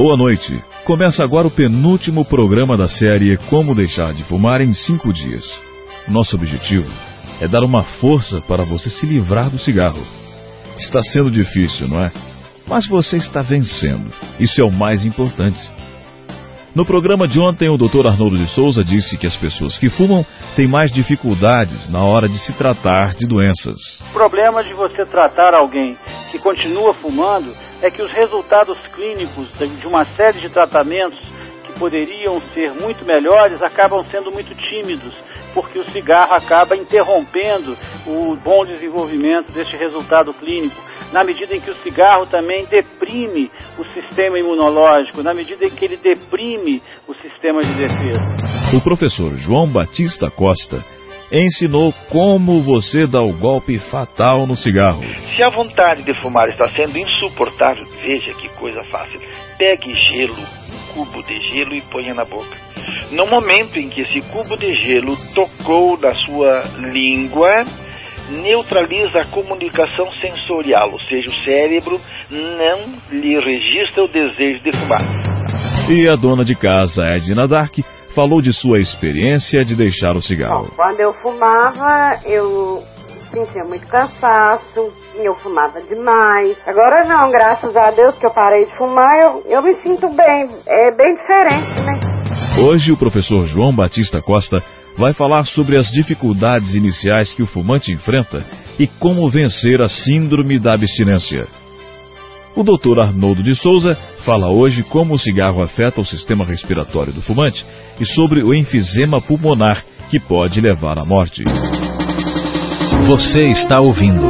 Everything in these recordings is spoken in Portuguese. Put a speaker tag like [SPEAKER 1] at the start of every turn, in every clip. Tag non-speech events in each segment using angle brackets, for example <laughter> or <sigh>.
[SPEAKER 1] boa noite. Começa agora o penúltimo programa da série Como Deixar de Fumar em 5 Dias. Nosso objetivo é dar uma força para você se livrar do cigarro. Está sendo difícil, não é? Mas você está vencendo. Isso é o mais importante. No programa de ontem, o Dr. Arnoldo de Souza disse que as pessoas que fumam têm mais dificuldades na hora de se tratar de doenças.
[SPEAKER 2] O problema de você tratar alguém que continua fumando é que os resultados clínicos de uma série de tratamentos que poderiam ser muito melhores acabam sendo muito tímidos, porque o cigarro acaba interrompendo o bom desenvolvimento deste resultado clínico, na medida em que o cigarro também deprime o sistema imunológico, na medida em que ele deprime o sistema de defesa.
[SPEAKER 1] O professor João Batista Costa ensinou como você dá o golpe fatal no cigarro.
[SPEAKER 3] Se a vontade de fumar está sendo insuportável, veja que coisa fácil. Pegue gelo, um cubo de gelo e ponha na boca. No momento em que esse cubo de gelo tocou na sua língua, neutraliza a comunicação sensorial, ou seja, o cérebro não lhe registra o desejo de fumar.
[SPEAKER 1] E a dona de casa, Edna Dark, falou de sua experiência de deixar o cigarro.
[SPEAKER 4] Bom, quando eu fumava, eu sentia muito cansaço, eu fumava demais. Agora não, graças a Deus que eu parei de fumar, eu, eu me sinto bem, é bem diferente, né?
[SPEAKER 1] Hoje o professor João Batista Costa vai falar sobre as dificuldades iniciais que o fumante enfrenta e como vencer a síndrome da abstinência. O Dr. Arnoldo de Souza fala hoje como o cigarro afeta o sistema respiratório do fumante e sobre o enfisema pulmonar que pode levar à morte.
[SPEAKER 5] Você está ouvindo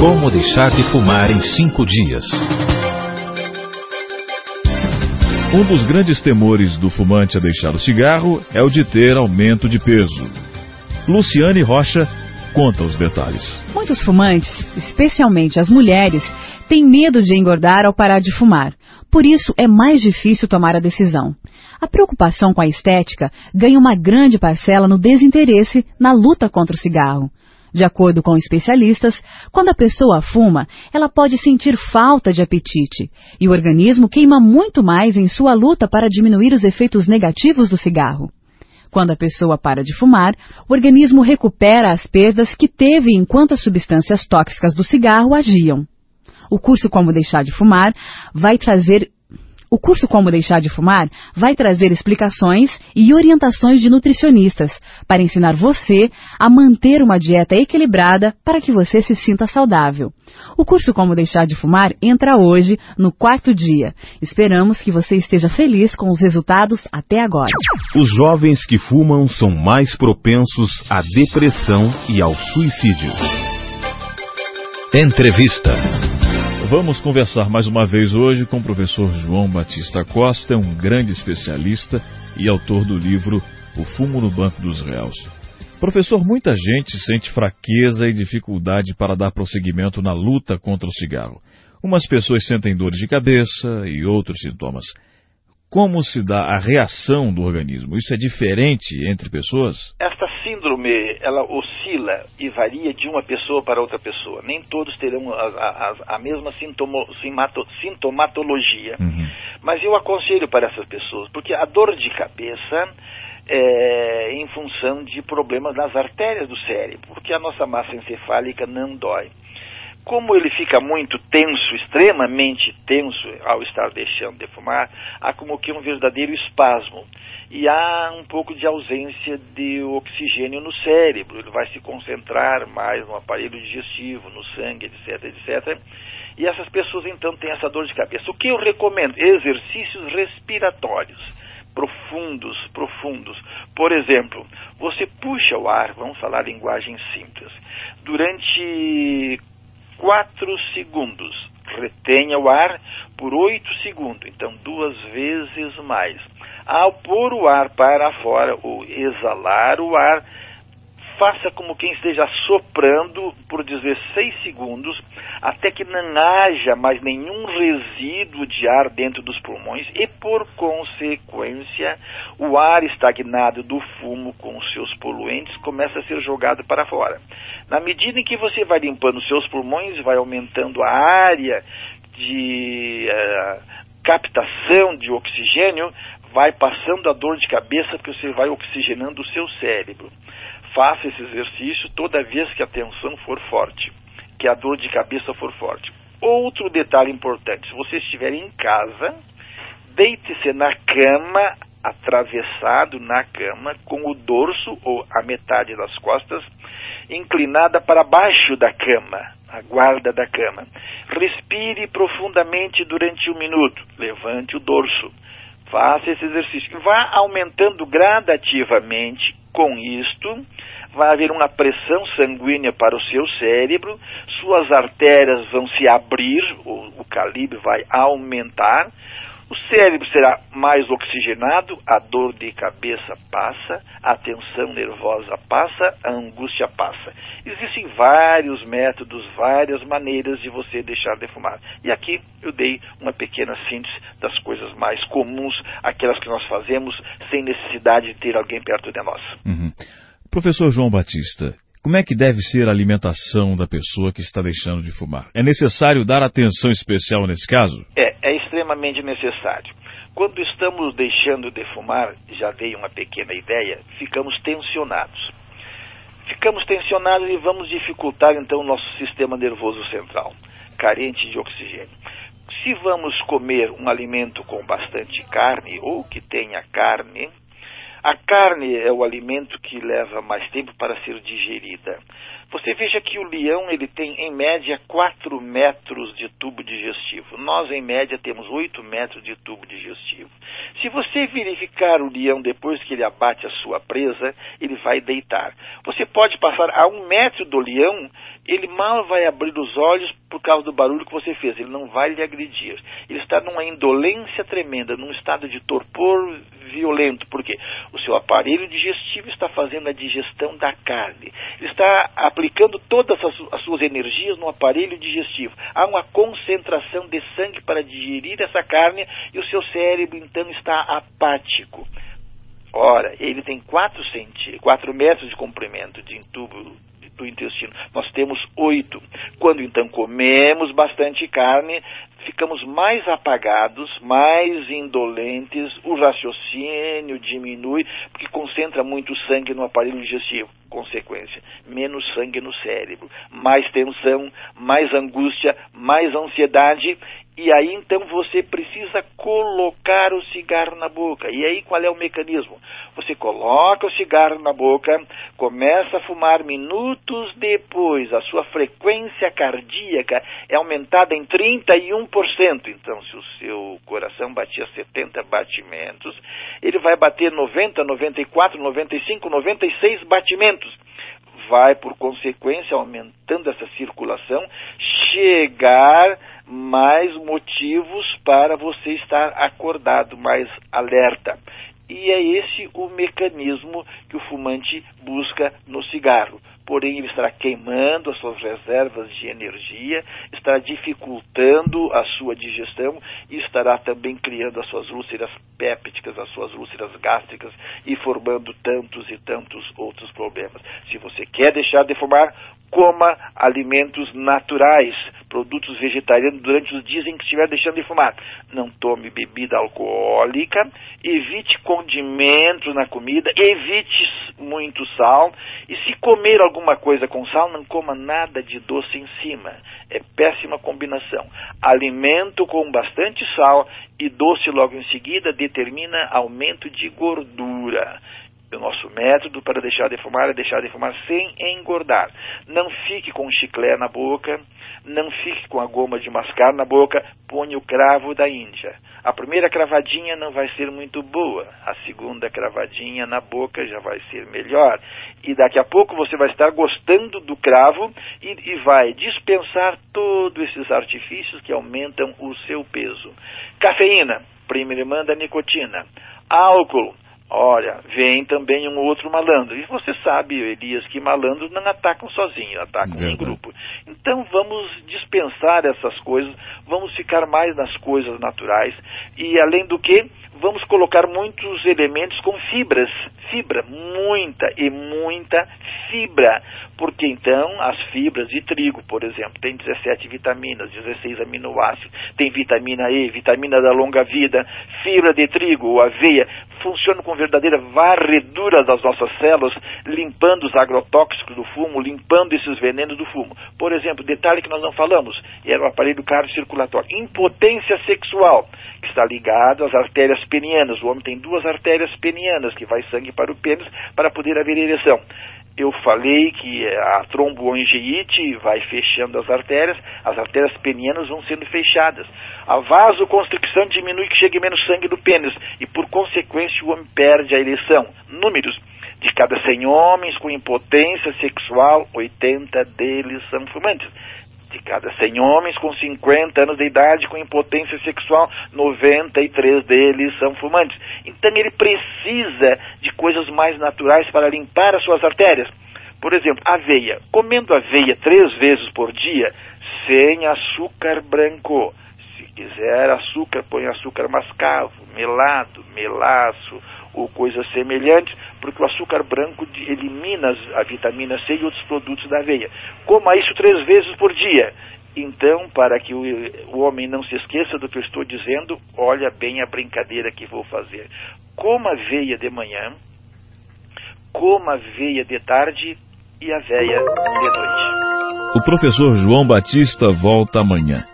[SPEAKER 5] Como Deixar de Fumar em 5 Dias.
[SPEAKER 1] Um dos grandes temores do fumante a deixar o cigarro é o de ter aumento de peso. Luciane Rocha conta os detalhes.
[SPEAKER 6] Muitos fumantes, especialmente as mulheres, têm medo de engordar ao parar de fumar. Por isso é mais difícil tomar a decisão. A preocupação com a estética ganha uma grande parcela no desinteresse na luta contra o cigarro. De acordo com especialistas, quando a pessoa fuma, ela pode sentir falta de apetite e o organismo queima muito mais em sua luta para diminuir os efeitos negativos do cigarro. Quando a pessoa para de fumar, o organismo recupera as perdas que teve enquanto as substâncias tóxicas do cigarro agiam. O curso Como Deixar de Fumar vai trazer o curso Como Deixar de Fumar vai trazer explicações e orientações de nutricionistas para ensinar você a manter uma dieta equilibrada para que você se sinta saudável. O curso Como Deixar de Fumar entra hoje, no quarto dia. Esperamos que você esteja feliz com os resultados até agora.
[SPEAKER 5] Os jovens que fumam são mais propensos à depressão e ao suicídio. Entrevista.
[SPEAKER 1] Vamos conversar mais uma vez hoje com o professor João Batista Costa, um grande especialista e autor do livro O Fumo no Banco dos Réus. Professor, muita gente sente fraqueza e dificuldade para dar prosseguimento na luta contra o cigarro. Umas pessoas sentem dores de cabeça e outros sintomas. Como se dá a reação do organismo? Isso é diferente entre pessoas?
[SPEAKER 3] Esta síndrome, ela oscila e varia de uma pessoa para outra pessoa. Nem todos terão a, a, a mesma sintomo, sintomatologia. Uhum. Mas eu aconselho para essas pessoas, porque a dor de cabeça é em função de problemas nas artérias do cérebro, porque a nossa massa encefálica não dói como ele fica muito tenso, extremamente tenso ao estar deixando de fumar, há como que um verdadeiro espasmo. E há um pouco de ausência de oxigênio no cérebro, ele vai se concentrar mais no aparelho digestivo, no sangue, etc, etc. E essas pessoas então têm essa dor de cabeça. O que eu recomendo? Exercícios respiratórios profundos, profundos. Por exemplo, você puxa o ar, vamos falar linguagem simples, durante 4 segundos. Retenha o ar por 8 segundos, então duas vezes mais. Ao pôr o ar para fora ou exalar o ar, faça como quem esteja soprando por 16 segundos, até que não haja mais nenhum resíduo de ar dentro dos pulmões e, por consequência, o ar estagnado do fumo com seus poluentes começa a ser jogado para fora. Na medida em que você vai limpando seus pulmões, vai aumentando a área de uh, captação de oxigênio, vai passando a dor de cabeça porque você vai oxigenando o seu cérebro. Faça esse exercício toda vez que a tensão for forte, que a dor de cabeça for forte. Outro detalhe importante: se você estiver em casa, deite-se na cama, atravessado na cama, com o dorso ou a metade das costas inclinada para baixo da cama, a guarda da cama. Respire profundamente durante um minuto. Levante o dorso. Faça esse exercício. Vá aumentando gradativamente com isto. Vai haver uma pressão sanguínea para o seu cérebro, suas artérias vão se abrir, o, o calibre vai aumentar, o cérebro será mais oxigenado, a dor de cabeça passa, a tensão nervosa passa, a angústia passa. Existem vários métodos, várias maneiras de você deixar de fumar. E aqui eu dei uma pequena síntese das coisas mais comuns, aquelas que nós fazemos sem necessidade de ter alguém perto de nós.
[SPEAKER 1] Uhum. Professor João Batista, como é que deve ser a alimentação da pessoa que está deixando de fumar? É necessário dar atenção especial nesse caso?
[SPEAKER 3] É, é extremamente necessário. Quando estamos deixando de fumar, já dei uma pequena ideia, ficamos tensionados. Ficamos tensionados e vamos dificultar então o nosso sistema nervoso central, carente de oxigênio. Se vamos comer um alimento com bastante carne ou que tenha carne, a carne é o alimento que leva mais tempo para ser digerida. Você veja que o leão ele tem em média 4 metros de tubo digestivo. Nós em média temos 8 metros de tubo digestivo. Se você verificar o leão depois que ele abate a sua presa, ele vai deitar. Você pode passar a um metro do leão, ele mal vai abrir os olhos por causa do barulho que você fez. Ele não vai lhe agredir. Ele está numa indolência tremenda, num estado de torpor violento, porque o seu aparelho digestivo está fazendo a digestão da carne. Está aplicando todas as suas energias no aparelho digestivo. Há uma concentração de sangue para digerir essa carne e o seu cérebro então está apático. Ora, ele tem 4, quatro metros de comprimento de tubo do intestino. Nós temos oito. Quando então comemos bastante carne, ficamos mais apagados, mais indolentes, o raciocínio diminui, porque concentra muito sangue no aparelho digestivo. Consequência, menos sangue no cérebro, mais tensão, mais angústia, mais ansiedade e aí então você precisa colocar o cigarro na boca. E aí qual é o mecanismo? Você coloca o cigarro na boca, começa a fumar minutos depois, a sua frequência cardíaca é aumentada em 31%. Então, se o seu coração batia 70 batimentos, ele vai bater 90, 94, 95, 96 batimentos vai, por consequência, aumentando essa circulação, chegar mais motivos para você estar acordado, mais alerta. E é esse o mecanismo que o fumante busca no cigarro. Porém, ele estará queimando as suas reservas de energia, estará dificultando a sua digestão e estará também criando as suas úlceras pépticas, as suas úlceras gástricas e formando tantos e tantos outros problemas. Se você quer deixar de fumar, coma alimentos naturais, produtos vegetarianos durante os dias em que estiver deixando de fumar. Não tome bebida alcoólica, evite condimentos na comida, evite muito sal e se comer alguma coisa com sal, não coma nada de doce em cima. É péssima combinação. Alimento com bastante sal e doce logo em seguida determina aumento de gordura. O nosso método para deixar de fumar é deixar de fumar sem engordar. Não fique com o chiclete na boca, não fique com a goma de mascar na boca, ponha o cravo da Índia. A primeira cravadinha não vai ser muito boa, a segunda cravadinha na boca já vai ser melhor. E daqui a pouco você vai estar gostando do cravo e, e vai dispensar todos esses artifícios que aumentam o seu peso. Cafeína, prima irmã da nicotina. Álcool, Olha, vem também um outro malandro. E você sabe, Elias, que malandros não atacam sozinhos, atacam Verdade. em grupo. Então vamos dispensar essas coisas, vamos ficar mais nas coisas naturais e, além do que, vamos colocar muitos elementos com fibras, fibra, muita e muita fibra, porque então as fibras de trigo, por exemplo, tem 17 vitaminas, 16 aminoácidos, tem vitamina E, vitamina da longa vida, fibra de trigo aveia, funcionam com verdadeira varredura das nossas células, limpando os agrotóxicos do fumo, limpando esses venenos do fumo. Por exemplo, detalhe que nós não falamos, era o aparelho cardiocirculatório, impotência sexual, que está ligado às artérias penianas. O homem tem duas artérias penianas que vai sangue para o pênis para poder haver ereção eu falei que a tromboangiite vai fechando as artérias, as artérias penianas vão sendo fechadas. A vasoconstricção diminui que chegue menos sangue do pênis e, por consequência, o homem perde a ereção. Números. De cada 100 homens com impotência sexual, 80 deles são fumantes de cada 100 homens com 50 anos de idade com impotência sexual, 93 deles são fumantes. Então ele precisa de coisas mais naturais para limpar as suas artérias. Por exemplo, aveia. Comendo aveia três vezes por dia, sem açúcar branco. Se quiser açúcar, põe açúcar mascavo, melado, melaço ou coisas semelhantes, porque o açúcar branco elimina a vitamina C e outros produtos da aveia. Coma isso três vezes por dia. Então, para que o, o homem não se esqueça do que eu estou dizendo, olha bem a brincadeira que vou fazer. Coma aveia de manhã, coma aveia de tarde e aveia de noite.
[SPEAKER 1] O professor João Batista volta amanhã.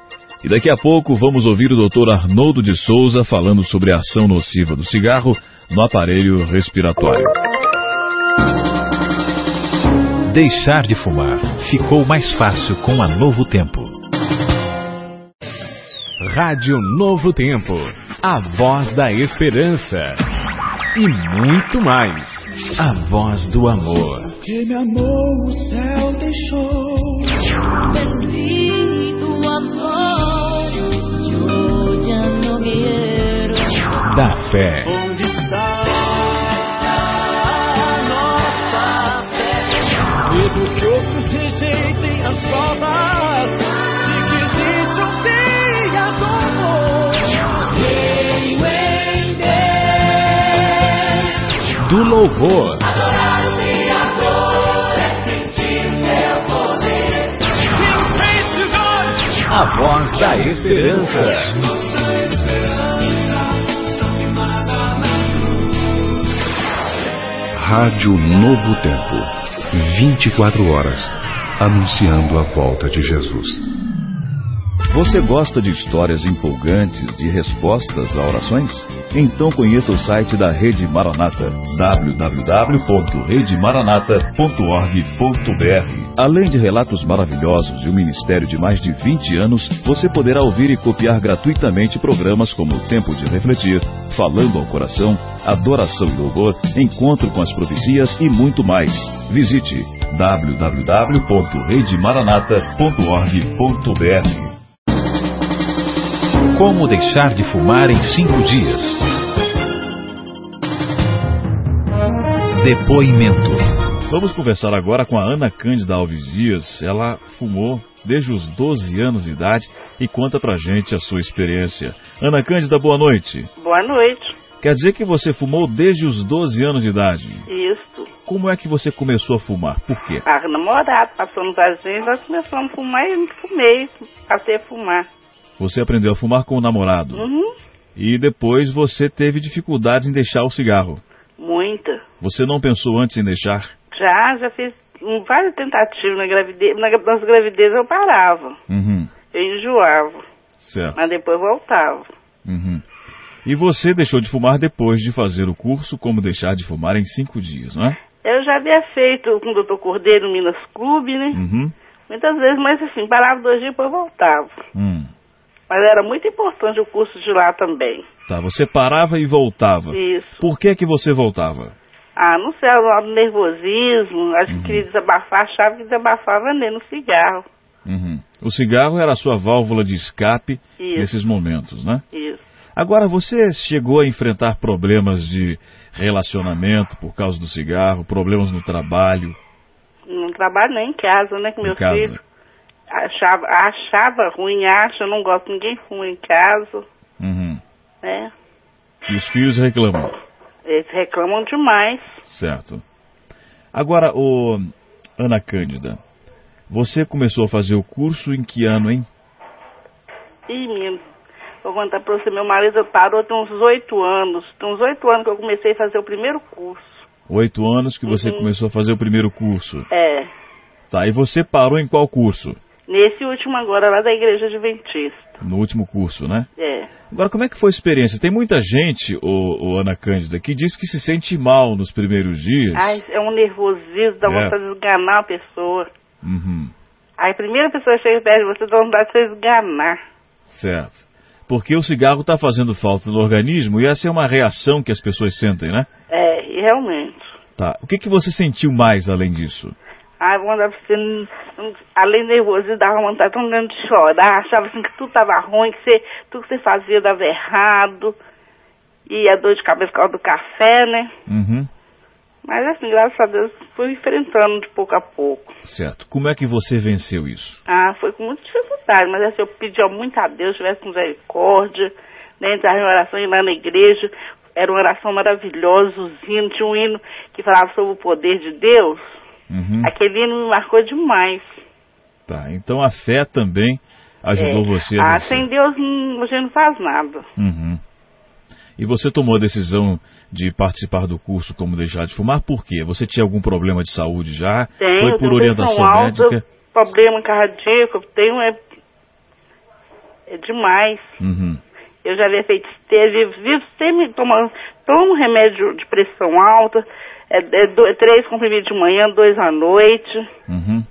[SPEAKER 1] E daqui a pouco vamos ouvir o Dr. Arnoldo de Souza falando sobre a ação nociva do cigarro no aparelho respiratório.
[SPEAKER 5] Deixar de fumar ficou mais fácil com a Novo Tempo.
[SPEAKER 7] Rádio Novo Tempo, a voz da esperança. E muito mais, a voz do amor.
[SPEAKER 8] Que me amou, o céu deixou. Bendito amor,
[SPEAKER 7] yo Da fé Do louvor.
[SPEAKER 8] Adorar o Criador é sentir seu poder.
[SPEAKER 7] A voz da esperança.
[SPEAKER 9] Rádio Novo Tempo 24 horas, anunciando a volta de Jesus.
[SPEAKER 1] Você gosta de histórias empolgantes de respostas a orações? Então conheça o site da Rede Maranata, www.redemaranata.org.br. Além de relatos maravilhosos e um ministério de mais de 20 anos, você poderá ouvir e copiar gratuitamente programas como Tempo de Refletir, Falando ao Coração, Adoração e Louvor, Encontro com as Profecias e muito mais. Visite www.redemaranata.org.br.
[SPEAKER 5] Como deixar de fumar em cinco dias? Depoimento.
[SPEAKER 1] Vamos conversar agora com a Ana Cândida Alves Dias. Ela fumou desde os 12 anos de idade e conta pra gente a sua experiência. Ana Cândida, boa noite.
[SPEAKER 10] Boa noite.
[SPEAKER 1] Quer dizer que você fumou desde os 12 anos de idade?
[SPEAKER 10] Isso.
[SPEAKER 1] Como é que você começou a fumar? Por quê?
[SPEAKER 10] A namorado passou no Brasil, nós começamos a fumar e eu fumei, passei a fumar.
[SPEAKER 1] Você aprendeu a fumar com o namorado.
[SPEAKER 10] Uhum.
[SPEAKER 1] E depois você teve dificuldades em deixar o cigarro.
[SPEAKER 10] Muita.
[SPEAKER 1] Você não pensou antes em deixar?
[SPEAKER 10] Já, já fiz várias tentativas na gravidez. Na, nas gravidez eu parava.
[SPEAKER 1] Uhum.
[SPEAKER 10] Eu enjoava.
[SPEAKER 1] Certo.
[SPEAKER 10] Mas depois voltava.
[SPEAKER 1] Uhum. E você deixou de fumar depois de fazer o curso Como Deixar de Fumar em Cinco Dias, não é?
[SPEAKER 10] Eu já havia feito com o Dr. Cordeiro no Minas Clube, né?
[SPEAKER 1] Uhum.
[SPEAKER 10] Muitas vezes, mas assim, parava dois dias e depois voltava.
[SPEAKER 1] Hum.
[SPEAKER 10] Mas era muito importante o curso de lá também.
[SPEAKER 1] Tá, você parava e voltava.
[SPEAKER 10] Isso.
[SPEAKER 1] Por que que você voltava?
[SPEAKER 10] Ah, não sei, o nervosismo, acho uhum. que queria desabafar, achava que desabafava nem no cigarro.
[SPEAKER 1] Uhum. O cigarro era a sua válvula de escape
[SPEAKER 10] Isso.
[SPEAKER 1] nesses momentos, né?
[SPEAKER 10] Isso.
[SPEAKER 1] Agora, você chegou a enfrentar problemas de relacionamento por causa do cigarro, problemas no trabalho?
[SPEAKER 10] Não trabalho nem em casa, né, com
[SPEAKER 1] em
[SPEAKER 10] meu
[SPEAKER 1] casa.
[SPEAKER 10] filho. Achava, achava ruim, acha, eu não gosto, ninguém fuma em casa,
[SPEAKER 1] Uhum.
[SPEAKER 10] né?
[SPEAKER 1] E os filhos reclamam.
[SPEAKER 10] Eles reclamam demais.
[SPEAKER 1] Certo. Agora, ô, Ana Cândida, você começou a fazer o curso em que ano, hein?
[SPEAKER 10] Ih, menino, vou contar pra você, meu marido parou tem uns oito anos. Tem uns oito anos que eu comecei a fazer o primeiro curso.
[SPEAKER 1] Oito anos que você
[SPEAKER 10] Uhum.
[SPEAKER 1] começou a fazer o primeiro curso.
[SPEAKER 10] É,
[SPEAKER 1] Tá, e você parou em qual curso?
[SPEAKER 10] Nesse último agora, lá da Igreja Adventista.
[SPEAKER 1] No último curso, né?
[SPEAKER 10] É.
[SPEAKER 1] Agora, como é que foi a experiência? Tem muita gente, ô, ô, Ana Cândida, que diz que se sente mal nos primeiros dias.
[SPEAKER 10] Ai, é um nervosismo, dá
[SPEAKER 1] É.
[SPEAKER 10] vontade de esganar a pessoa.
[SPEAKER 1] Uhum,
[SPEAKER 10] Aí a primeira pessoa chega perto de você dá vontade de você esganar.
[SPEAKER 1] certo. Porque o cigarro está fazendo falta no organismo e essa é uma reação que as pessoas sentem, né?
[SPEAKER 10] É, e realmente.
[SPEAKER 1] Tá. O que, que você sentiu mais além disso?
[SPEAKER 10] Ai, vontade de você, além do nervosismo, dava vontade tão grande de chorar. Achava assim que tudo estava ruim, que você, tudo que você fazia dava errado. E a dor de cabeça por causa do café, né?
[SPEAKER 1] Uhum,
[SPEAKER 10] Mas assim, graças a Deus, fui enfrentando de pouco a pouco.
[SPEAKER 1] certo. Como é que você venceu isso?
[SPEAKER 10] Ah, foi com muita dificuldade, mas assim, eu pedia muito a Deus, tivesse misericórdia, né, entrar em oração, ir lá na igreja, era uma oração maravilhosa, os hinos, tinha um hino que falava sobre o poder de Deus,
[SPEAKER 1] Uhum.
[SPEAKER 10] aquele hino me marcou demais.
[SPEAKER 1] Tá, então a fé também ajudou
[SPEAKER 10] É.
[SPEAKER 1] você a
[SPEAKER 10] Ah, sem Deus gente não faz nada.
[SPEAKER 1] Uhum. E você tomou a decisão de participar do curso Como Deixar de Fumar por quê? Você tinha algum problema de saúde já?
[SPEAKER 10] Tenho,
[SPEAKER 1] Foi por orientação
[SPEAKER 10] alta,
[SPEAKER 1] médica?
[SPEAKER 10] problema cardíaco, tenho é, é demais.
[SPEAKER 1] Uhum.
[SPEAKER 10] Eu já havia feito esteja, vivo sempre tomando, tomo remédio de pressão alta, é, é do- é três comprimidos de manhã, dois à noite.
[SPEAKER 1] Uhum.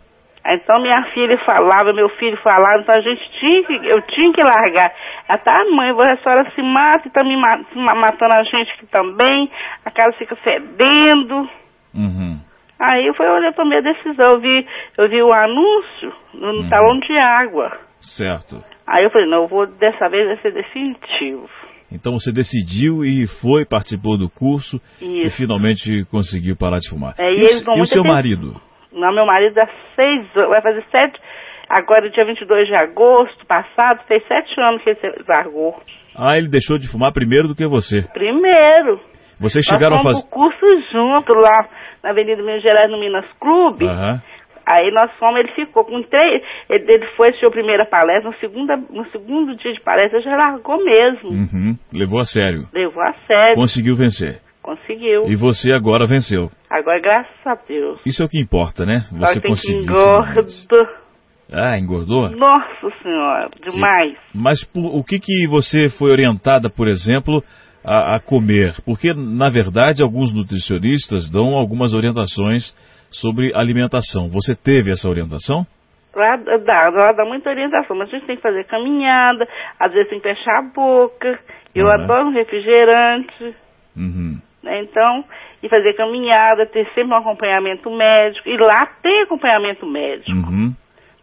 [SPEAKER 10] Então minha filha falava, meu filho falava, então a gente tinha que, eu tinha que largar. Ela tá, mãe, a senhora se mata e tá me matando a gente aqui também, a casa fica fedendo.
[SPEAKER 1] Uhum.
[SPEAKER 10] Aí foi onde eu tomei a decisão, eu vi, eu vi o anúncio no, no
[SPEAKER 1] Uhum.
[SPEAKER 10] talão de água.
[SPEAKER 1] Certo.
[SPEAKER 10] Aí eu falei, não, eu vou, dessa vez vai ser definitivo.
[SPEAKER 1] Então você decidiu e foi, participou do curso e
[SPEAKER 10] Isso.
[SPEAKER 1] finalmente conseguiu parar de fumar.
[SPEAKER 10] É, e
[SPEAKER 1] e, o, e o seu marido?
[SPEAKER 10] Não, meu marido há seis anos, vai fazer sete, agora dia 22 de agosto passado, fez sete anos que ele largou.
[SPEAKER 1] Ah, ele deixou de fumar primeiro do que você.
[SPEAKER 10] Primeiro,
[SPEAKER 1] Vocês chegaram a
[SPEAKER 10] nós fomos
[SPEAKER 1] fazer...
[SPEAKER 10] pro curso junto lá na Avenida Minas Gerais, no Minas Clube.
[SPEAKER 1] Aham.
[SPEAKER 10] Aí nós fomos, ele ficou com três, ele, ele foi assistir a primeira palestra, no, segunda, no segundo dia de palestra já largou mesmo.
[SPEAKER 1] Uhum. Levou a sério.
[SPEAKER 10] Levou a sério,
[SPEAKER 1] Conseguiu vencer.
[SPEAKER 10] conseguiu.
[SPEAKER 1] E você agora venceu.
[SPEAKER 10] Agora, graças a Deus.
[SPEAKER 1] Isso é o que importa, né? Você conseguiu. finalmente. Ah, engordou?
[SPEAKER 10] Nossa senhora, demais.
[SPEAKER 1] Mas por- o que, que você foi orientada, por exemplo, a, a comer? Porque, na verdade, alguns nutricionistas dão algumas orientações sobre alimentação. Você teve essa orientação?
[SPEAKER 10] Dá, lá dá muita orientação, mas a gente tem que fazer caminhada, às vezes tem que fechar a boca. Eu
[SPEAKER 1] Uhum.
[SPEAKER 10] adoro refrigerante,
[SPEAKER 1] Uhum.
[SPEAKER 10] né? Então, e fazer caminhada, ter sempre um acompanhamento médico. E lá tem acompanhamento médico.
[SPEAKER 1] Uhum.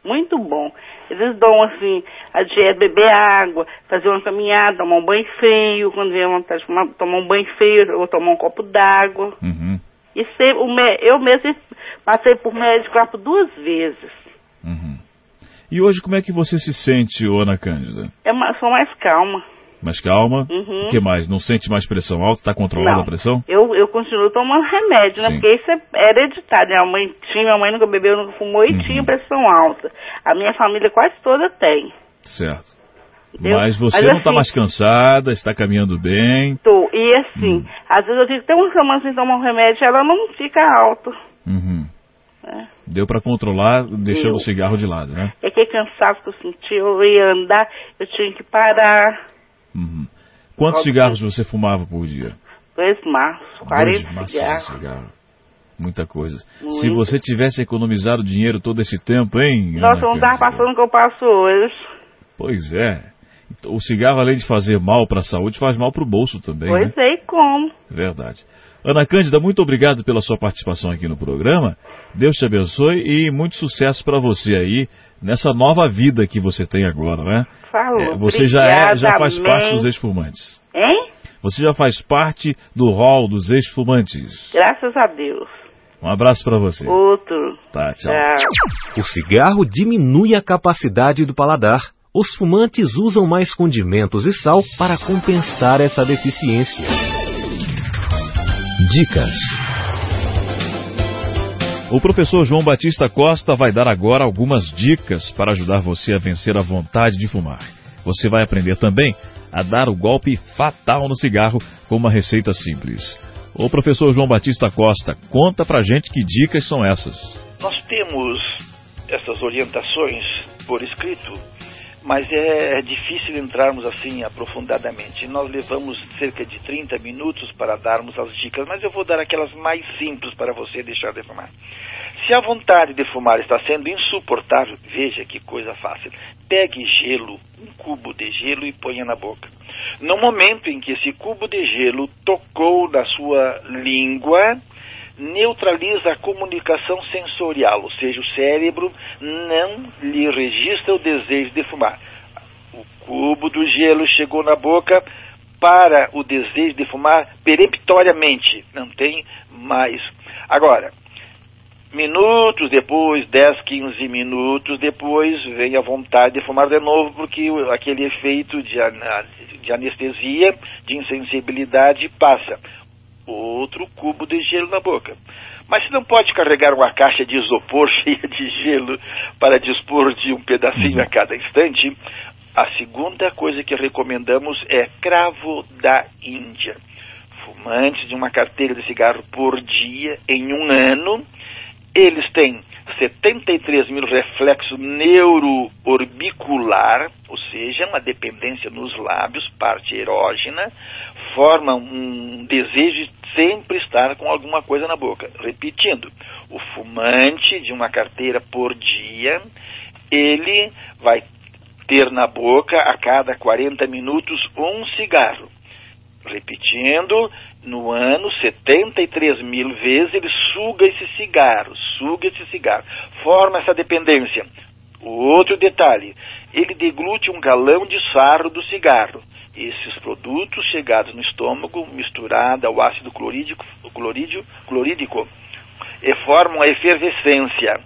[SPEAKER 10] Muito bom. Eles dão assim, a dieta, beber água, fazer uma caminhada, tomar um banho frio, quando vier vontade de tomar, tomar um banho frio, ou tomar um copo d'água.
[SPEAKER 1] Uhum.
[SPEAKER 10] E o eu mesmo passei por médico lá por duas vezes.
[SPEAKER 1] Uhum. E hoje como é que você se sente, Ana Cândida?
[SPEAKER 10] É uma, sou mais calma.
[SPEAKER 1] Mais calma?
[SPEAKER 10] Uhum.
[SPEAKER 1] O que mais? Não sente mais pressão alta? Está controlada
[SPEAKER 10] Não.
[SPEAKER 1] a pressão?
[SPEAKER 10] Eu, eu continuo tomando remédio, né?
[SPEAKER 1] Sim.
[SPEAKER 10] Porque isso é é hereditário. Minha mãe tinha, minha mãe nunca bebeu, nunca fumou e
[SPEAKER 1] Uhum.
[SPEAKER 10] tinha pressão alta. A minha família quase toda tem.
[SPEAKER 1] Certo.
[SPEAKER 10] Entendeu?
[SPEAKER 1] Mas você
[SPEAKER 10] Mas
[SPEAKER 1] não está
[SPEAKER 10] assim-
[SPEAKER 1] mais cansada, está caminhando bem.
[SPEAKER 10] Tô. E assim,
[SPEAKER 1] Hum.
[SPEAKER 10] às vezes eu fico até uma semana sem tomar um remédio, ela não fica alta.
[SPEAKER 1] Uhum.
[SPEAKER 10] né?
[SPEAKER 1] Deu para controlar deixando o cigarro de lado, né?
[SPEAKER 10] É que cansaço que eu senti, eu ia andar, eu tinha que parar.
[SPEAKER 1] Uhum. Quantos
[SPEAKER 10] Óbvio.
[SPEAKER 1] cigarros você fumava por dia?
[SPEAKER 10] Dois maços, 40
[SPEAKER 1] Dois maços de
[SPEAKER 10] cigarros.
[SPEAKER 1] cigarro. Muita coisa.
[SPEAKER 10] Muito.
[SPEAKER 1] Se você tivesse economizado dinheiro todo esse tempo, hein?
[SPEAKER 10] Nossa,
[SPEAKER 1] Ana
[SPEAKER 10] eu não tava
[SPEAKER 1] Cândida?
[SPEAKER 10] passando o que eu passo hoje.
[SPEAKER 1] Pois é. O cigarro, além de fazer mal para a saúde, faz mal para o bolso também, né?
[SPEAKER 10] Pois é, e como?
[SPEAKER 1] Verdade. Ana Cândida, muito obrigado pela sua participação aqui no programa. Deus te abençoe e muito sucesso para você aí nessa nova vida que você tem agora, né?
[SPEAKER 10] Falou.
[SPEAKER 1] É, você já, é, já faz
[SPEAKER 10] Obrigada,
[SPEAKER 1] parte dos
[SPEAKER 10] amém.
[SPEAKER 1] ex-fumantes.
[SPEAKER 10] Hein?
[SPEAKER 1] Você já faz parte do hall dos ex-fumantes.
[SPEAKER 10] Graças a Deus.
[SPEAKER 1] Um abraço para você.
[SPEAKER 10] Outro.
[SPEAKER 1] Tá, tchau.
[SPEAKER 10] Tchau.
[SPEAKER 7] O cigarro diminui a capacidade do paladar. Os fumantes usam mais condimentos e sal para compensar essa deficiência.
[SPEAKER 5] Dicas.
[SPEAKER 1] O professor João Batista Costa vai dar agora algumas dicas para ajudar você a vencer a vontade de fumar. Você vai aprender também a dar o golpe fatal no cigarro com uma receita simples. O professor João Batista Costa, conta pra gente que dicas são essas.
[SPEAKER 3] Nós temos essas orientações por escrito, mas é, é difícil entrarmos assim aprofundadamente. Nós levamos cerca de 30 minutos para darmos as dicas, mas eu vou dar aquelas mais simples para você deixar de fumar. Se a vontade de fumar está sendo insuportável, veja que coisa fácil. Pegue gelo, um cubo de gelo e ponha na boca. No momento em que esse cubo de gelo tocou na sua língua, neutraliza a comunicação sensorial, ou seja, o cérebro não lhe registra o desejo de fumar. O cubo do gelo chegou na boca para o desejo de fumar peremptoriamente, não tem mais. Agora, minutos depois, 10, 15 minutos depois, vem a vontade de fumar de novo, porque aquele efeito de, anestesia, de insensibilidade passa. Outro cubo de gelo na boca. Mas você não pode carregar uma caixa de isopor <laughs> cheia de gelo para dispor de um pedacinho a cada instante. A segunda coisa que recomendamos é cravo da Índia. Fumantes de uma carteira de cigarro por dia em um ano eles têm 73 mil reflexo neuroorbicular, ou seja, uma dependência nos lábios, parte erógena, forma um desejo de sempre estar com alguma coisa na boca. Repetindo, o fumante de uma carteira por dia, ele vai ter na boca a cada 40 minutos um cigarro. Repetindo, no ano, 73 mil vezes, ele suga esse cigarro, suga esse cigarro, forma essa dependência. Outro detalhe, ele deglute um galão de sarro do cigarro. Esses produtos chegados no estômago, misturado ao ácido clorídico, clorídeo, clorídico, e formam a efervescência.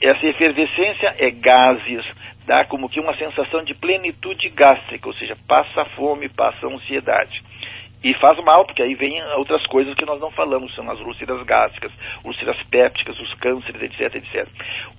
[SPEAKER 3] Essa efervescência é gases, dá como que uma sensação de plenitude gástrica, ou seja, passa fome, passa ansiedade. E faz mal, porque aí vem outras coisas que nós não falamos, são as úlceras gástricas, úlceras pépticas, os cânceres, etc, etc.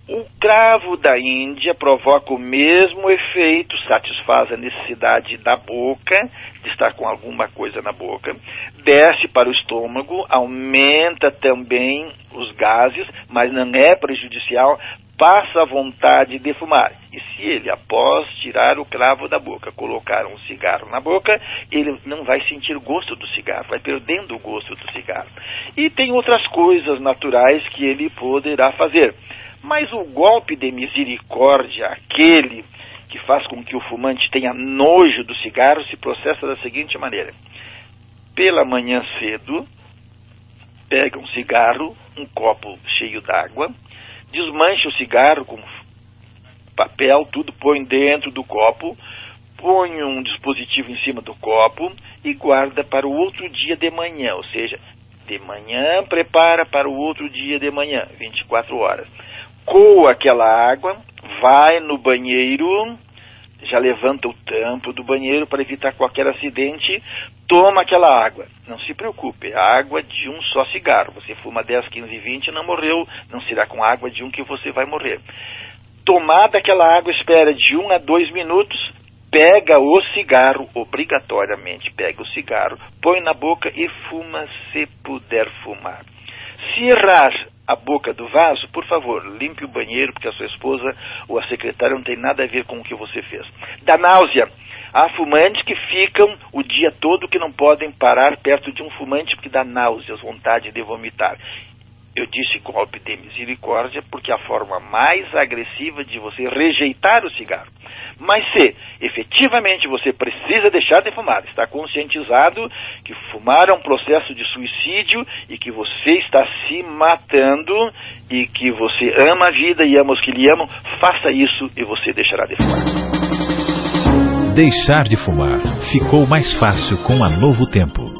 [SPEAKER 3] O cravo da Índia provoca o mesmo efeito, satisfaz a necessidade da boca, de estar com alguma coisa na boca, desce para o estômago, aumenta também os gases, mas não é prejudicial passa a vontade de fumar. E se ele, após tirar o cravo da boca, colocar um cigarro na boca, ele não vai sentir gosto do cigarro, vai perdendo o gosto do cigarro. E tem outras coisas naturais que ele poderá fazer. Mas o golpe de misericórdia, aquele que faz com que o fumante tenha nojo do cigarro, se processa da seguinte maneira: pela manhã cedo, pega um cigarro, um copo cheio d'água, desmancha o cigarro com papel, tudo põe dentro do copo, põe um dispositivo em cima do copo e guarda para o outro dia de manhã, ou seja, de manhã prepara para o outro dia de manhã, 24 horas. Coa aquela água, vai no banheiro, já levanta o tampo do banheiro para evitar qualquer acidente, toma aquela água. Não se preocupe, é água de um só cigarro. Você fuma 10, 15, 20 não morreu, não será com água de um que você vai morrer. Tomada aquela água, espera de um a dois minutos, pega o cigarro, obrigatoriamente pega o cigarro, põe na boca e fuma se puder fumar. Se errar a boca do vaso, por favor, limpe o banheiro, porque a sua esposa ou a secretária não tem nada a ver com o que você fez. Da náusea. Há fumantes que ficam o dia todo que não podem parar perto de um fumante porque dá náuseas, vontade de vomitar. Eu disse golpe de misericórdia porque é a forma mais agressiva de você rejeitar o cigarro. Mas se efetivamente você precisa deixar de fumar, está conscientizado que fumar é um processo de suicídio e que você está se matando e que você ama a vida e ama os que lhe amam, faça isso e você deixará de fumar.
[SPEAKER 5] Deixar de fumar ficou mais fácil com a Novo Tempo.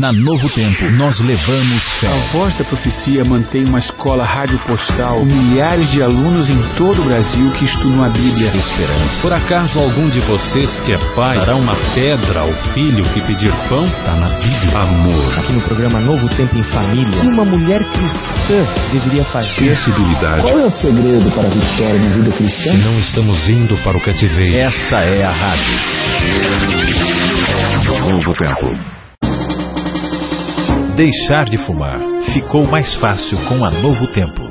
[SPEAKER 5] Na Novo Tempo, nós levamos fé.
[SPEAKER 11] A voz da profecia mantém uma escola rádio postal com milhares de alunos em todo o Brasil que estudam a Bíblia.
[SPEAKER 5] Esperança. Por acaso algum de vocês que é pai dará uma pedra ao filho que pedir pão? Está na Bíblia.
[SPEAKER 9] Amor.
[SPEAKER 12] Aqui no programa Novo Tempo em Família, uma mulher cristã deveria fazer.
[SPEAKER 9] Sensibilidade.
[SPEAKER 13] Qual é o segredo para a vitória na vida cristã?
[SPEAKER 5] Não estamos indo para o cativeiro. Essa é a rádio.
[SPEAKER 9] Novo Tempo.
[SPEAKER 5] Deixar de fumar ficou mais fácil com a Novo Tempo.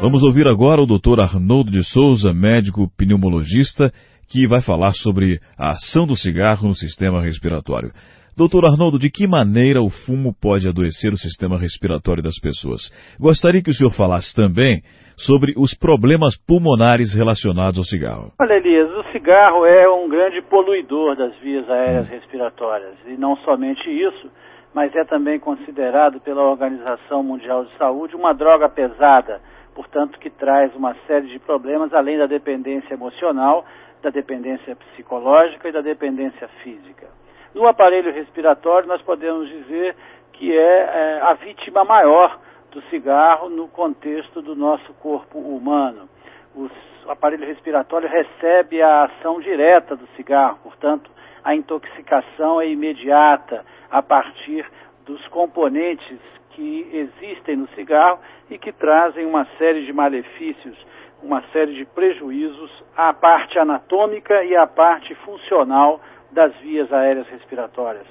[SPEAKER 1] Vamos ouvir agora o Dr. Arnoldo de Souza, médico pneumologista, que vai falar sobre a ação do cigarro no sistema respiratório. Doutor Arnoldo, de que maneira o fumo pode adoecer o sistema respiratório das pessoas? Gostaria que o senhor falasse também sobre os problemas pulmonares relacionados ao cigarro.
[SPEAKER 2] Olha, Elias, o cigarro é um grande poluidor das vias aéreas respiratórias. E não somente isso, mas é também considerado pela Organização Mundial de Saúde uma droga pesada, portanto, que traz uma série de problemas, além da dependência emocional, da dependência psicológica e da dependência física. No aparelho respiratório, nós podemos dizer que é, é a vítima maior do cigarro no contexto do nosso corpo humano. o aparelho respiratório recebe a ação direta do cigarro, portanto, a intoxicação é imediata a partir dos componentes que existem no cigarro e que trazem uma série de malefícios, uma série de prejuízos à parte anatômica e à parte funcional das vias aéreas respiratórias.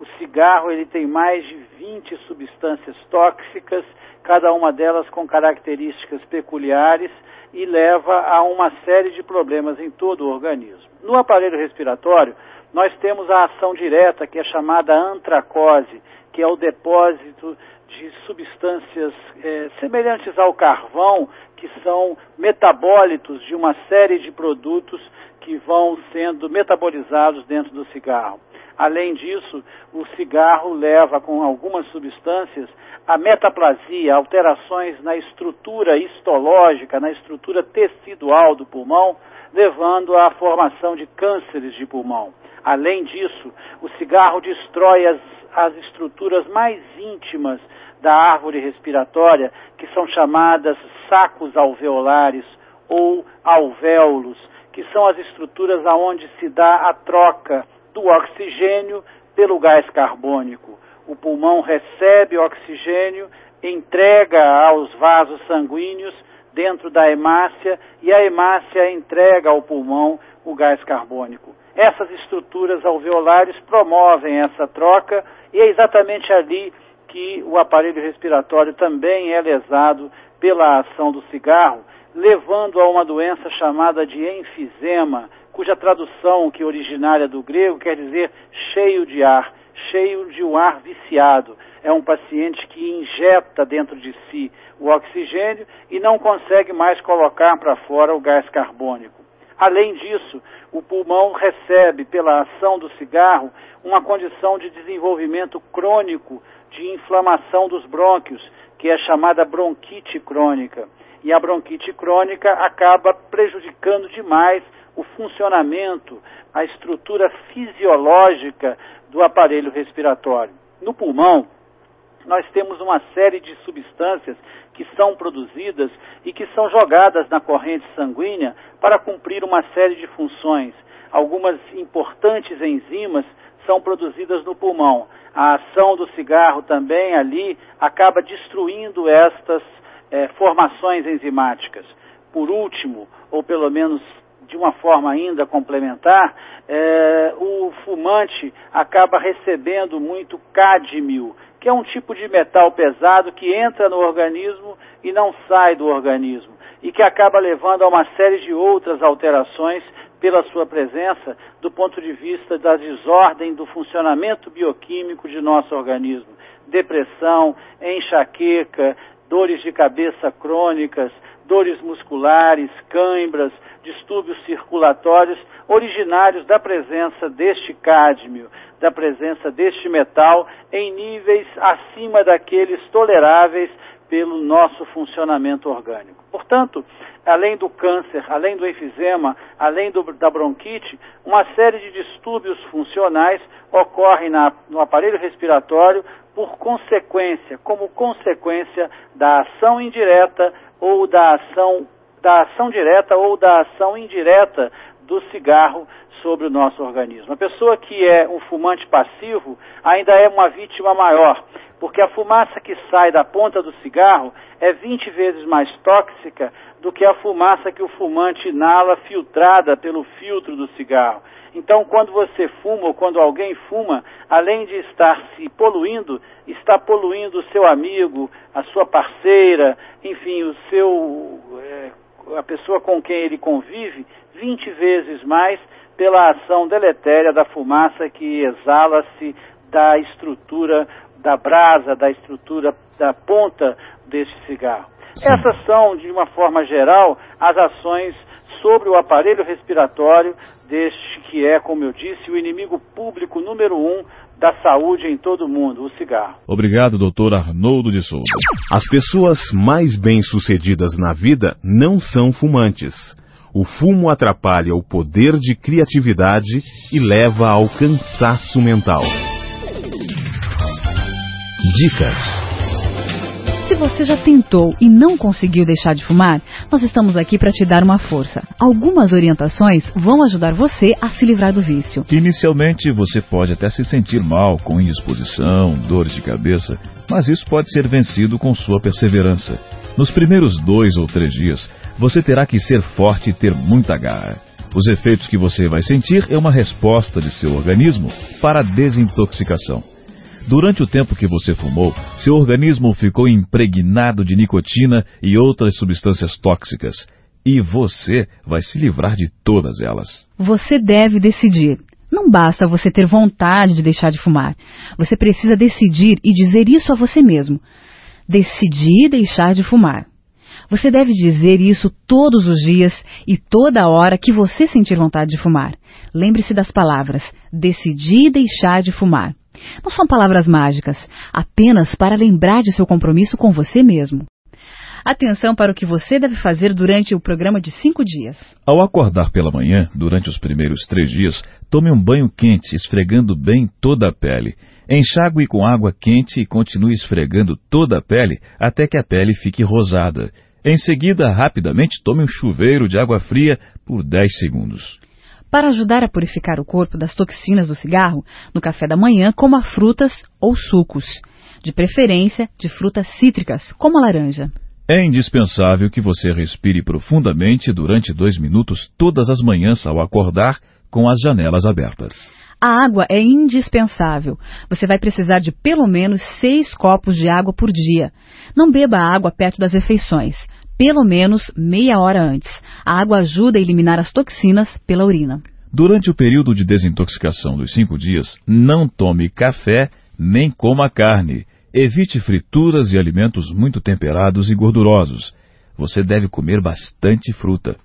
[SPEAKER 2] O cigarro ele tem mais de 20 substâncias tóxicas, cada uma delas com características peculiares e leva a uma série de problemas em todo o organismo. No aparelho respiratório, nós temos a ação direta, que é chamada antracose, que é o depósito de substâncias é, semelhantes ao carvão, que são metabólitos de uma série de produtos que vão sendo metabolizados dentro do cigarro. Além disso, o cigarro leva com algumas substâncias a metaplasia, alterações na estrutura histológica, na estrutura tecidual do pulmão, levando à formação de cânceres de pulmão. Além disso, o cigarro destrói as, as estruturas mais íntimas da árvore respiratória, que são chamadas sacos alveolares ou alvéolos, que são as estruturas aonde se dá a troca do oxigênio pelo gás carbônico. O pulmão recebe oxigênio, entrega aos vasos sanguíneos dentro da hemácia e a hemácia entrega ao pulmão o gás carbônico. Essas estruturas alveolares promovem essa troca e é exatamente ali que o aparelho respiratório também é lesado pela ação do cigarro, levando a uma doença chamada de enfisema, cuja tradução, que é originária do grego, quer dizer cheio de ar, cheio de um ar viciado. É um paciente que injeta dentro de si o oxigênio e não consegue mais colocar para fora o gás carbônico. Além disso, o pulmão recebe, pela ação do cigarro, uma condição de desenvolvimento crônico de inflamação dos brônquios, que é chamada bronquite crônica. E a bronquite crônica acaba prejudicando demais o funcionamento, a estrutura fisiológica do aparelho respiratório. No pulmão, nós temos uma série de substâncias que são produzidas e que são jogadas na corrente sanguínea para cumprir uma série de funções. Algumas importantes enzimas são produzidas no pulmão. A ação do cigarro também ali acaba destruindo estas eh, formações enzimáticas. Por último, ou pelo menos de uma forma ainda complementar, eh, o fumante acaba recebendo muito cádmio, que é um tipo de metal pesado que entra no organismo e não sai do organismo, e que acaba levando a uma série de outras alterações pela sua presença do ponto de vista da desordem do funcionamento bioquímico de nosso organismo. Depressão, enxaqueca, dores de cabeça crônicas, dores musculares, cãibras, distúrbios circulatórios originários da presença deste cádmio da presença deste metal em níveis acima daqueles toleráveis pelo nosso funcionamento orgânico. Portanto, além do câncer, além do enfisema, além do, da bronquite, uma série de distúrbios funcionais ocorrem na, no aparelho respiratório por consequência, como consequência da ação indireta ou da ação da ação direta ou da ação indireta do cigarro sobre o nosso organismo. A pessoa que é um fumante passivo ainda é uma vítima maior, porque a fumaça que sai da ponta do cigarro é 20 vezes mais tóxica do que a fumaça que o fumante inala filtrada pelo filtro do cigarro. Então, quando você fuma ou quando alguém fuma, além de estar se poluindo, está poluindo o seu amigo, a sua parceira, enfim, o seu é, a pessoa com quem ele convive 20 vezes mais pela ação deletéria da fumaça que exala-se da estrutura da brasa, da estrutura da ponta deste cigarro. Sim. Essas são, de uma forma geral, as ações sobre o aparelho respiratório deste que é, como eu disse, o inimigo público número um da saúde em todo o mundo, o cigarro.
[SPEAKER 1] Obrigado, doutor Arnoldo de Souza.
[SPEAKER 9] As pessoas mais bem-sucedidas na vida não são fumantes. O fumo atrapalha o poder de criatividade e leva ao cansaço mental.
[SPEAKER 6] Dicas se você já tentou e não conseguiu deixar de fumar, nós estamos aqui para te dar uma força. Algumas orientações vão ajudar você a se livrar do vício.
[SPEAKER 1] Inicialmente, você pode até se sentir mal, com indisposição, dores de cabeça, mas isso pode ser vencido com sua perseverança. Nos primeiros dois ou três dias, você terá que ser forte e ter muita garra. Os efeitos que você vai sentir é uma resposta de seu organismo para a desintoxicação. Durante o tempo que você fumou, seu organismo ficou impregnado de nicotina e outras substâncias tóxicas. E você vai se livrar de todas elas.
[SPEAKER 6] Você deve decidir. Não basta você ter vontade de deixar de fumar. Você precisa decidir e dizer isso a você mesmo. Decidi deixar de fumar. Você deve dizer isso todos os dias e toda hora que você sentir vontade de fumar. Lembre-se das palavras: decidi deixar de fumar. Não são palavras mágicas, apenas para lembrar de seu compromisso com você mesmo. Atenção para o que você deve fazer durante o programa de cinco dias.
[SPEAKER 1] Ao acordar pela manhã, durante os primeiros três dias, tome um banho quente, esfregando bem toda a pele. Enxague com água quente e continue esfregando toda a pele até que a pele fique rosada. Em seguida, rapidamente tome um chuveiro de água fria por 10 segundos.
[SPEAKER 6] Para ajudar a purificar o corpo das toxinas do cigarro, no café da manhã coma frutas ou sucos, de preferência de frutas cítricas, como a laranja.
[SPEAKER 1] É indispensável que você respire profundamente durante dois minutos todas as manhãs ao acordar com as janelas abertas.
[SPEAKER 6] A água é indispensável. Você vai precisar de pelo menos seis copos de água por dia. Não beba água perto das refeições pelo menos meia hora antes. A água ajuda a eliminar as toxinas pela urina.
[SPEAKER 1] Durante o período de desintoxicação dos cinco dias, não tome café nem coma carne. Evite frituras e alimentos muito temperados e gordurosos. Você deve comer bastante fruta.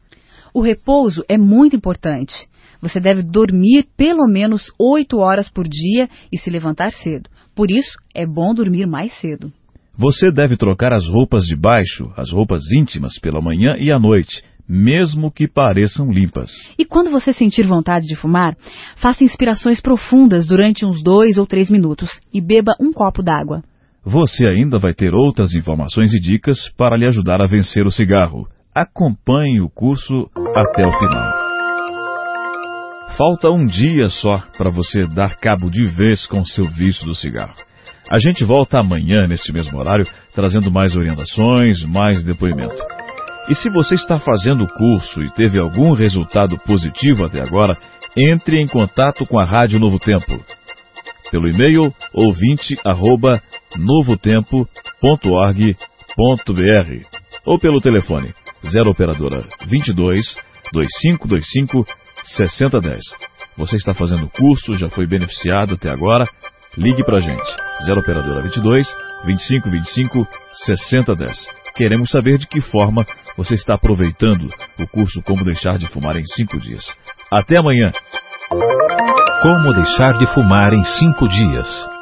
[SPEAKER 6] O repouso é muito importante. Você deve dormir pelo menos oito horas por dia e se levantar cedo. Por isso, é bom dormir mais cedo.
[SPEAKER 1] Você deve trocar as roupas de baixo, as roupas íntimas, pela manhã e à noite, mesmo que pareçam limpas.
[SPEAKER 6] E quando você sentir vontade de fumar, faça inspirações profundas durante uns dois ou três minutos e beba um copo d'água.
[SPEAKER 1] Você ainda vai ter outras informações e dicas para lhe ajudar a vencer o cigarro. Acompanhe o curso até o final. Falta um dia só para você dar cabo de vez com seu vício do cigarro. A gente volta amanhã, nesse mesmo horário, trazendo mais orientações, mais depoimento. E se você está fazendo o curso e teve algum resultado positivo até agora, entre em contato com a Rádio Novo Tempo. Pelo e-mail ouvinte@novotempo.org.br ou pelo telefone 0 operadora 22 2525 6010. Você está fazendo o curso, já foi beneficiado até agora? Ligue para a gente. 0 Operadora 22 25 25 60 10. Queremos saber de que forma você está aproveitando o curso Como Deixar de Fumar em 5 Dias. Até amanhã!
[SPEAKER 7] Como Deixar de Fumar em 5 Dias